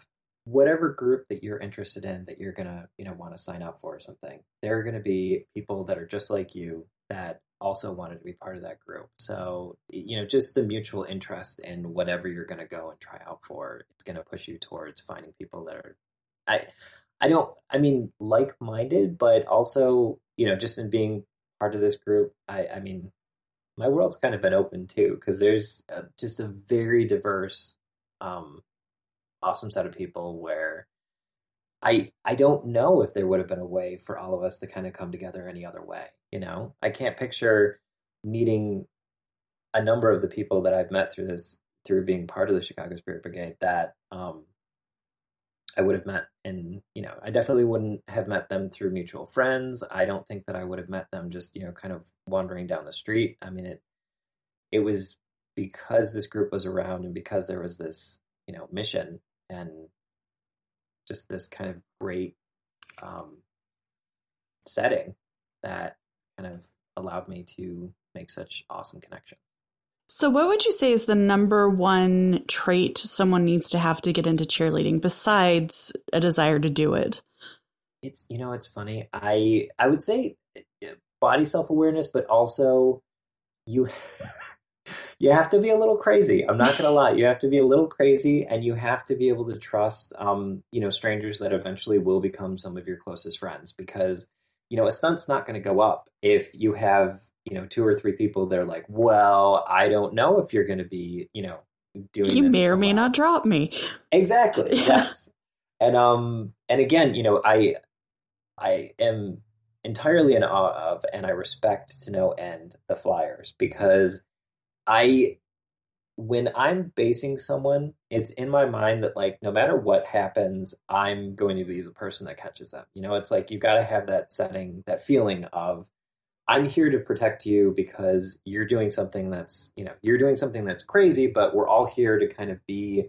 whatever group that you're interested in that you're gonna you know want to sign up for or something. There are going to be people that are just like you that also wanted to be part of that group. So you know, just the mutual interest in whatever you're going to go and try out for is going to push you towards finding people that are. I I don't. I mean, like-minded, but also you know, just in being part of this group. I I mean my world's kind of been open too because there's uh just a very diverse um awesome set of people where i i don't know if there would have been a way for all of us to kind of come together any other way you know i can't picture meeting a number of the people that i've met through this through being part of the chicago spirit brigade that um I would have met and you know I definitely wouldn't have met them through mutual friends. I don't think that I would have met them just you know kind of wandering down the street. I mean it it was because this group was around and because there was this you know mission and just this kind of great um, setting that kind of allowed me to make such awesome connections. so what would you say is the number one trait someone needs to have to get into cheerleading besides a desire to do it It's you know it's funny. I I would say body self awareness, but also you you have to be a little crazy. I'm not gonna lie. You have to be a little crazy, and you have to be able to trust um you know strangers that eventually will become some of your closest friends because you know a stunt's not going to go up if you have you know two or three people they're like well i don't know if you're going to be you know doing You this may or may while." not drop me. exactly Yeah. yes and um and again you know i i am entirely in awe of and i respect to no end the flyers because i when i'm basing someone it's in my mind that like no matter what happens i'm going to be the person that catches them. You know it's like you got to have that setting that feeling of i'm here to protect you because you're doing something that's you know you're doing something that's crazy but we're all here to kind of be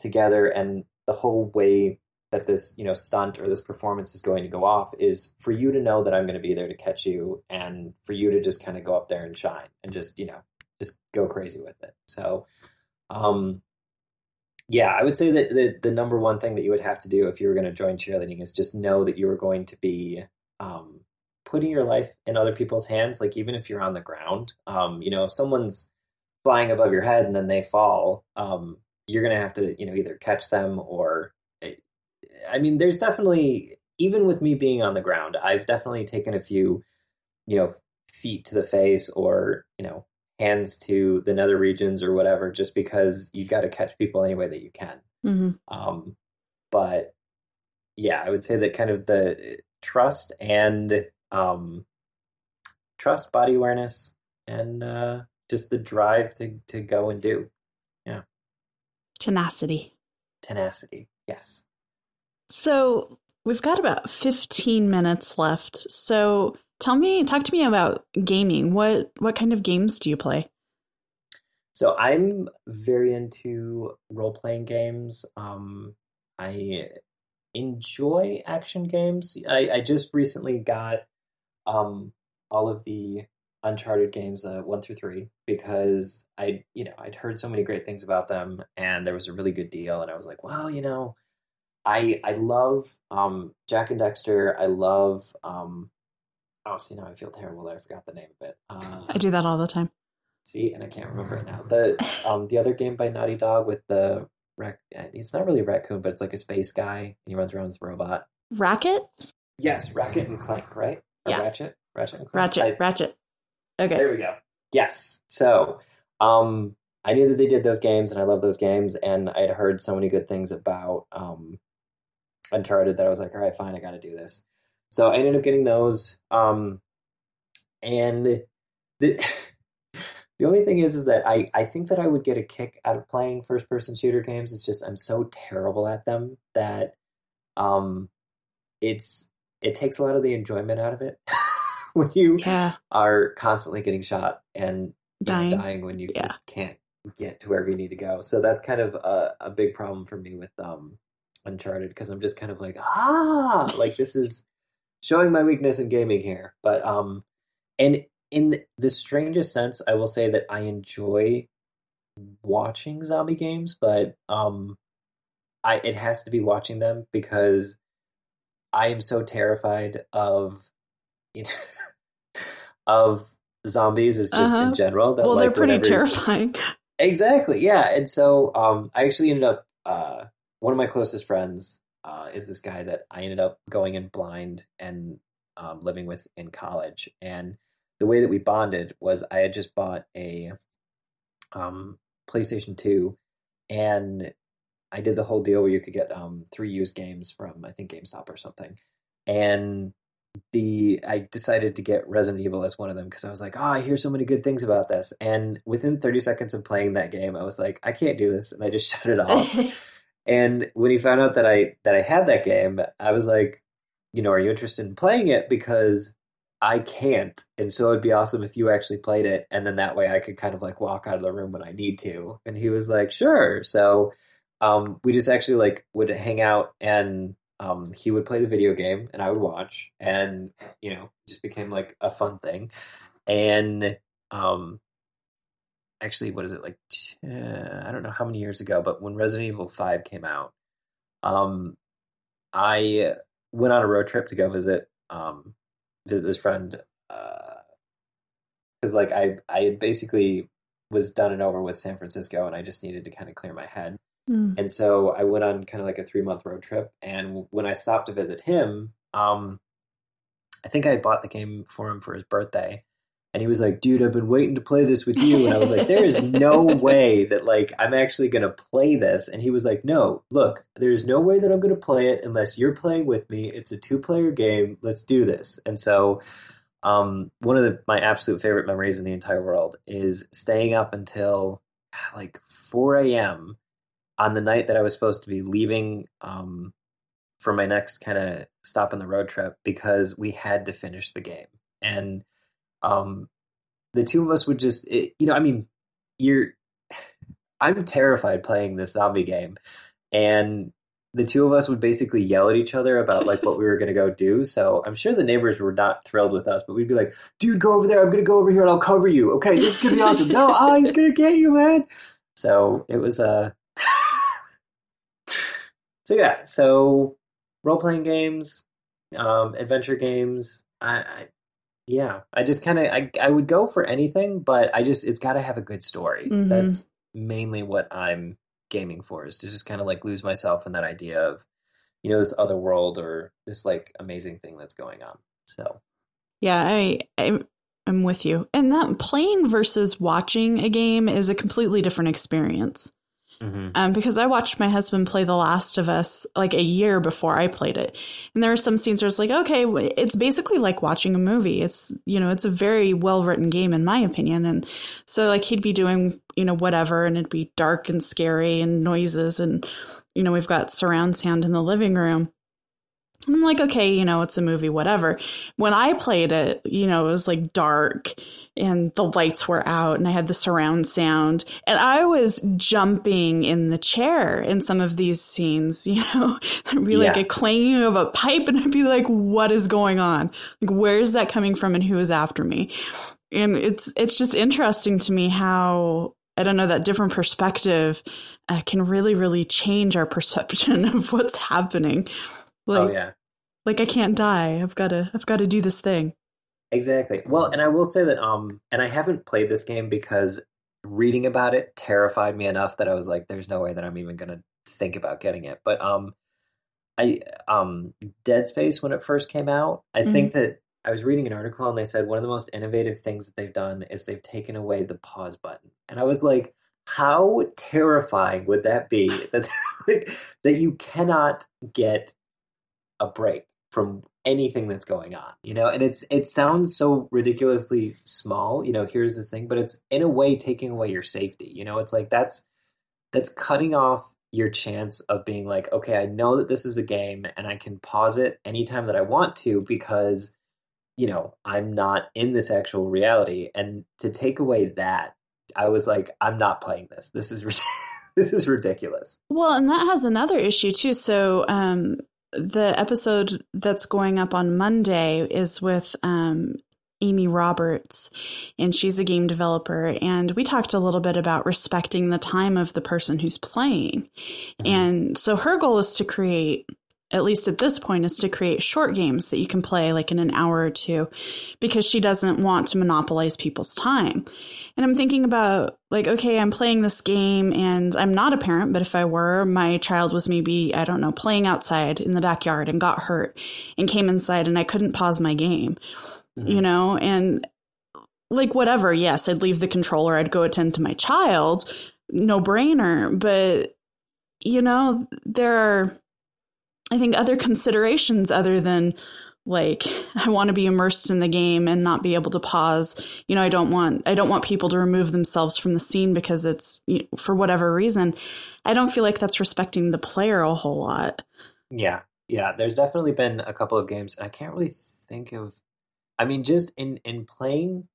together and the whole way that this you know stunt or this performance is going to go off is for you to know that I'm going to be there to catch you and for you to just kind of go up there and shine and just you know just go crazy with it. So um yeah I would say that the the number one thing that you would have to do if you were going to join cheerleading is just know that you are going to be um putting your life in other people's hands like even if you're on the ground. Um you know if someone's flying above your head and then they fall um you're going to have to you know either catch them or I mean, there's definitely even with me being on the ground, I've definitely taken a few, you know, feet to the face or you know hands to the nether regions or whatever, just because you've got to catch people any way that you can. hmm Um, but yeah, I would say that kind of the trust and um, trust, body awareness, and uh, just the drive to to go and do Yeah, Tenacity. tenacity. Yes. So we've got about 15 minutes left. So tell me, talk to me about gaming. What what kind of games do you play? So I'm very into role playing games. Um, I enjoy action games. I, I just recently got um, all of the Uncharted games, uh, one through three, because I, you know, I'd heard so many great things about them, and there was a really good deal, and I was like, well, you know, I I love um, Jak and Daxter. I love. Um, oh, see, now I feel terrible that I forgot the name of it. Uh, I do that all the time. See, and I can't remember it now. The um the other game by Naughty Dog with the rac- it's not really a raccoon, but it's like a space guy and he runs around with a robot. Racket? Yes, Racket and Clank, right? Or Yeah. Ratchet, Ratchet and Clank. Ratchet. I- Ratchet. Okay. there we go. Yes. So, um, I knew that they did those games, and I love those games, and I had heard so many good things about um, Uncharted that I was like, all right, fine, I got to do this. So I ended up getting those, um, and the the only thing is, is that I I think that I would get a kick out of playing first person shooter games. It's just I'm so terrible at them that um, it's it takes a lot of the enjoyment out of it when you Yeah. are constantly getting shot and Dying. dying when you Yeah. just can't get to wherever you need to go. So that's kind of a, a big problem for me with um, Uncharted because I'm just kind of like ah, like this is showing my weakness in gaming here. But um, and in the strangest sense, I will say that I enjoy watching zombie games, but um, I it has to be watching them because I am so terrified of you know, of zombies is just Uh-huh. in general that Well, like they're pretty whenever- terrifying. Exactly, yeah. And so um, I actually ended up uh, one of my closest friends uh, is this guy that I ended up going in blind and um, living with in college. And the way that we bonded was I had just bought a um, PlayStation Two, and I did the whole deal where you could get um, three used games from I think GameStop or something, and the I decided to get Resident Evil as one of them because I was like, oh, I hear so many good things about this. And within 30 seconds of playing that game, I was like, I can't do this, and I just shut it off. and when he found out that I that I had that game, I was like, you know, are you interested in playing it? Because I can't, and so it'd be awesome if you actually played it, and then that way I could kind of like walk out of the room when I need to. And he was like, sure. So um, we just actually like would hang out and um, he would play the video game and I would watch, and you know, just became like a fun thing. And um, actually, what is it like? Uh, I don't know how many years ago, but when Resident Evil Five came out, um, I went on a road trip to go visit um, visit this friend because like I I basically was done and over with San Francisco, and I just needed to kind of clear my head. Hmm. And so I went on kind of like a three month road trip. And when I stopped to visit him, um, I think I bought the game for him for his birthday. And he was like, dude, I've been waiting to play this with you. And I was like, there is no way that like I'm actually going to play this. And he was like, no, look, there's no way that I'm going to play it unless you're playing with me. It's a two player game. Let's do this. And so, um, one of the, my absolute favorite memories in the entire world is staying up until like 4 a.m. on the night that I was supposed to be leaving, um, for my next kind of stop on the road trip because we had to finish the game. And, um, the two of us would just, it, you know, I mean, you're, I'm terrified playing this zombie game, and the two of us would basically yell at each other about like what we were going to go do. So I'm sure the neighbors were not thrilled with us, but we'd be like, "Dude, go over there. I'm going to go over here and I'll cover you. Okay, this is going to be awesome. no, oh, he's going to get you, man." So it was uh so yeah, so role playing games, um, adventure games. I, I yeah, I just kind of I I would go for anything, but I just it's got to have a good story. Mhm. That's mainly what I'm gaming for is to just kind of like lose myself in that idea of you know this other world or this like amazing thing that's going on. So Yeah, I, I I'm with you. And that playing versus watching a game is a completely different experience. Mhm. Um, because I watched my husband play The Last of Us like a year before I played it, and there are some scenes where it's like, okay, it's basically like watching a movie. It's you know, it's a very well written game in my opinion, and so like he'd be doing you know whatever, and it'd be dark and scary and noises, and you know we've got surround sound in the living room. I'm like, okay, you know, it's a movie, whatever. When I played it, you know, it was like dark and the lights were out and I had the surround sound and I was jumping in the chair in some of these scenes, you know, there'd be like Yeah. a clanging of a pipe and I'd be like, what is going on? Like, where's that coming from and who is after me? And it's, it's just interesting to me how, I don't know, that different perspective uh, can really, really change our perception of what's happening. Like, oh yeah. like I can't die. I've got to, I've got to do this thing. Exactly. Well, and I will say that um and I haven't played this game because reading about it terrified me enough that I was like there's no way that I'm even going to think about getting it. But um I um Dead Space when it first came out, I think that I was reading an article and they said one of the most innovative things that they've done is they've taken away the pause button. And I was like how terrifying would that be that that you cannot get a break from anything that's going on you know? And it's it sounds so ridiculously small you know here's this thing but it's in a way taking away your safety you know? It's like that's that's cutting off your chance of being like okay i know that this is a game and i can pause it anytime that i want to because you know i'm not in this actual reality. And to take away that i was like i'm not playing this. This is this is ridiculous. Well, and that has another issue too. So, um, the episode that's going up on Monday is with um, Amy Roberts, and she's a game developer. And we talked a little bit about respecting the time of the person who's playing. Mhm. And so her goal is to create, at least at this point, is to create short games that you can play like in an hour or two because she doesn't want to monopolize people's time. And I'm thinking about like, okay, I'm playing this game and I'm not a parent, but if I were, my child was maybe, I don't know, playing outside in the backyard and got hurt and came inside and I couldn't pause my game, Mhm. you know, and like whatever, yes, I'd leave the controller, I'd go attend to my child, no brainer, but you know, there are I think other considerations other than like I want to be immersed in the game and not be able to pause. You know, I don't want I don't want people to remove themselves from the scene because it's you know, for whatever reason. I don't feel like that's respecting the player a whole lot. Yeah, yeah. There's definitely been a couple of games. and I can't really think of. I mean, just in in playing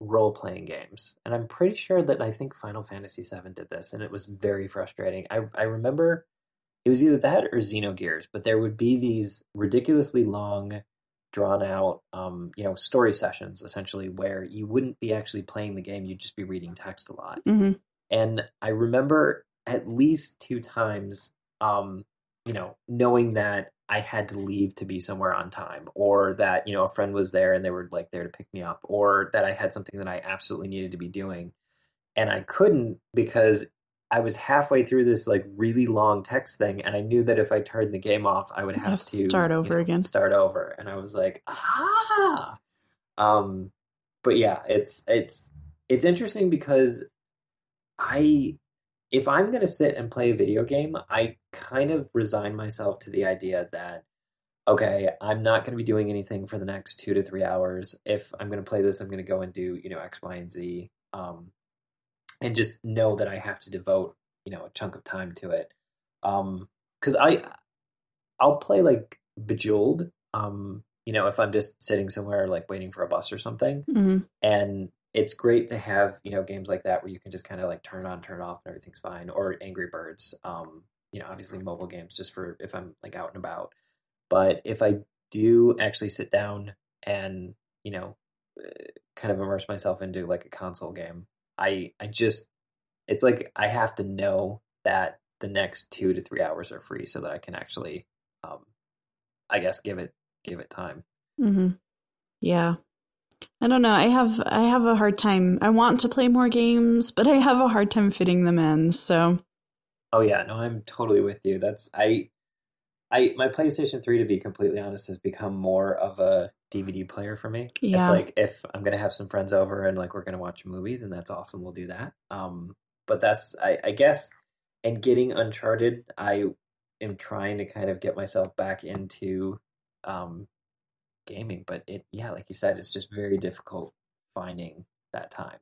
role playing games, and I'm pretty sure that I think Final Fantasy VII did this, and it was very frustrating. I I remember it was either that or Xenogears, but there would be these ridiculously long, drawn out, um, you know, story sessions essentially where you wouldn't be actually playing the game; you'd just be reading text a lot. hmm And I remember at least two times, um, you know, knowing that I had to leave to be somewhere on time, or that, you know, a friend was there and they were like there to pick me up, or that I had something that I absolutely needed to be doing. And I couldn't because I was halfway through this like really long text thing, and I knew that if I turned the game off, I would have, have to start you over know, again. Start over, and I was like, ah. Um, but yeah, it's it's it's interesting because I if I'm going to sit and play a video game, I kind of resign myself to the idea that okay, I'm not going to be doing anything for the next two to three hours. If I'm going to play this, I'm going to go and do you know X, Y, and Z, um, and just know that I have to devote you know a chunk of time to it. Because um, I I'll play like Bejeweled, um, you know, if I'm just sitting somewhere like waiting for a bus or something, mm-hmm. and it's great to have you know games like that where you can just kind of like turn on, turn off, and everything's fine. Or Angry Birds, um, you know, obviously mobile games just for if I'm like out and about. But if I do actually sit down and you know, uh, kind of immerse myself into like a console game, I I just it's like I have to know that the next two to three hours are free so that I can actually, um, I guess, give it give it time. Mm-hmm. Yeah. I don't know. I have I have a hard time. I want to play more games, but I have a hard time fitting them in. So. Oh yeah, no, I'm totally with you. That's I, I my PlayStation Three, to be completely honest, has become more of a DVD player for me. Yeah. It's like if I'm gonna have some friends over and like we're gonna watch a movie, then that's awesome. We'll do that. Um, but that's I, I guess, and getting Uncharted, I am trying to kind of get myself back into um, gaming. But it, yeah, like you said, it's just very difficult finding that time.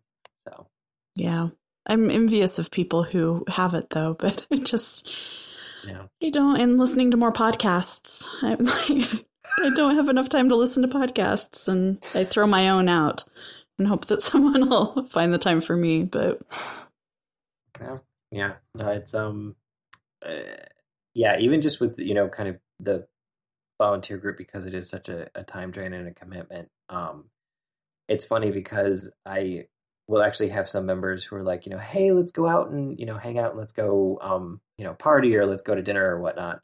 So, yeah, I'm envious of people who have it though, but it just, yeah, I don't. And listening to more podcasts, I'm like, I don't have enough time to listen to podcasts, and I throw my own out and hope that someone will find the time for me. But yeah, yeah, it's um, uh, yeah, even just with you know, kind of the volunteer group because it is such a, a time drain and a commitment. Um, it's funny because I will actually have some members who are like, you know, hey, let's go out and you know hang out and let's go, um, you know, party or let's go to dinner or whatnot.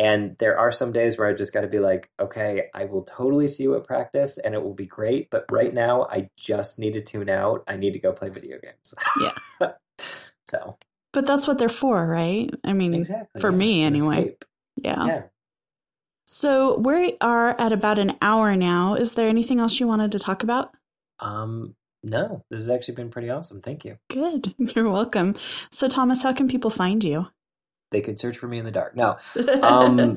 And there are some days where I just got to be like, okay, I will totally see you at practice and it will be great, but right now I just need to tune out. I need to go play video games. Yeah. so. But that's what they're for, right? I mean, exactly, for yeah. me anyway. Yeah. Yeah. So we are at about an hour now. Is there anything else you wanted to talk about? Um, no, this has actually been pretty awesome. Thank you. Good. You're welcome. So, Thomas, how can people find you? They could search for me in the dark. No. Um,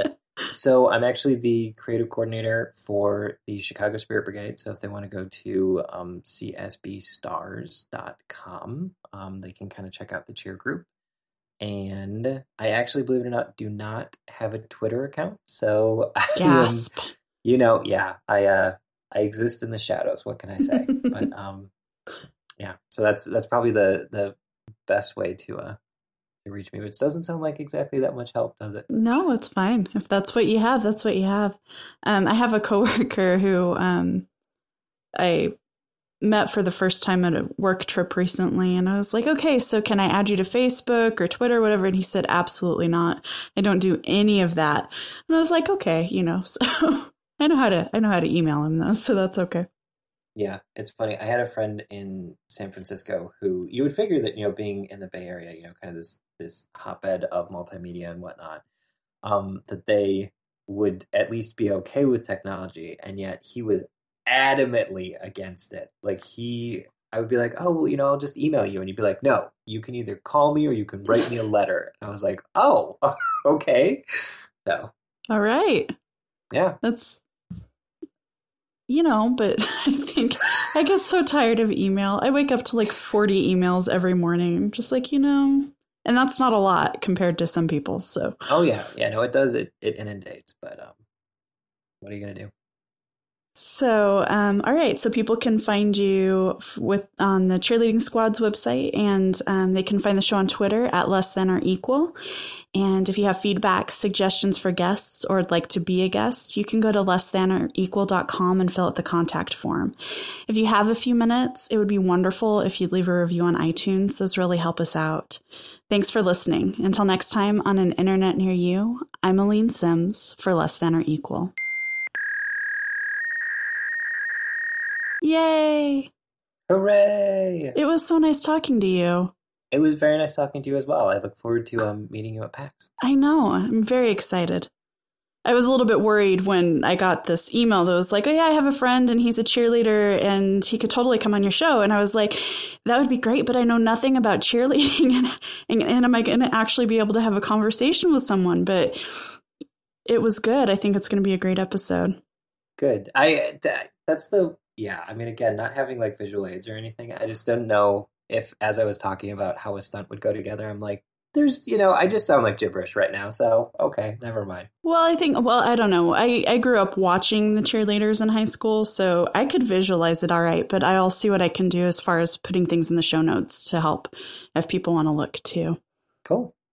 so, I'm actually the creative coordinator for the Chicago Spirit Brigade. So, if they want to go to um, csbstars.com, um, they can kind of check out the cheer group and I actually, believe it or not, do not have a Twitter account. So, gasp. Am, you know, yeah, I uh, I exist in the shadows. What can I say? but um, yeah, so that's that's probably the the best way to uh to reach me, which doesn't sound like exactly that much help, does it? No, it's fine. If that's what you have, that's what you have. Um, I have a coworker who um, I met for the first time at a work trip recently and I was like, okay, so can I add you to Facebook or Twitter, or whatever? And he said, absolutely not. I don't do any of that. And I was like, okay, you know, so I know how to, I know how to email him though. So that's okay. Yeah. It's funny. I had a friend in San Francisco who you would figure that, you know, being in the Bay Area, you know, kind of this, this hotbed of multimedia and whatnot, um, that they would at least be okay with technology. And yet he was adamantly against it. Like he, I would be like, oh, well, you know, I'll just email you, and he'd be like, no, you can either call me or you can write me a letter. And I was like, oh, okay. So, all right, yeah, that's you know, but I think I get so tired of email. I wake up to like 40 emails every morning. Just like, you know, and that's not a lot compared to some people. So, oh yeah, yeah, no, it does. It it inundates, but um, what are you gonna do? So, um, all right. So people can find you with on the cheerleading squad's website, and um, they can find the show on Twitter at less than or equal. And if you have feedback, suggestions for guests, or would like to be a guest, you can go to less than or equal.com and fill out the contact form. If you have a few minutes, it would be wonderful if you'd leave a review on iTunes. Those really help us out. Thanks for listening. Until next time on an internet near you, I'm Aleen Simms for Less Than or Equal. Yay! Hooray! It was so nice talking to you. It was very nice talking to you as well. I look forward to um, meeting you at PAX. I know. I'm very excited. I was a little bit worried when I got this email that was like, "Oh yeah, I have a friend and he's a cheerleader and he could totally come on your show." And I was like, "That would be great, but I know nothing about cheerleading and and, and am I going to actually be able to have a conversation with someone?" But it was good. I think it's going to be a great episode. Good. I that's the yeah. I mean, again, not having like visual aids or anything, I just don't know if, as I was talking about how a stunt would go together, I'm like, there's you know i just sound like gibberish right now so okay never mind. Well i think well i don't know. I i grew up watching the cheerleaders in high school so i could visualize it all right but i'll see what i can do as far as putting things in the show notes to help if people want to look too. Cool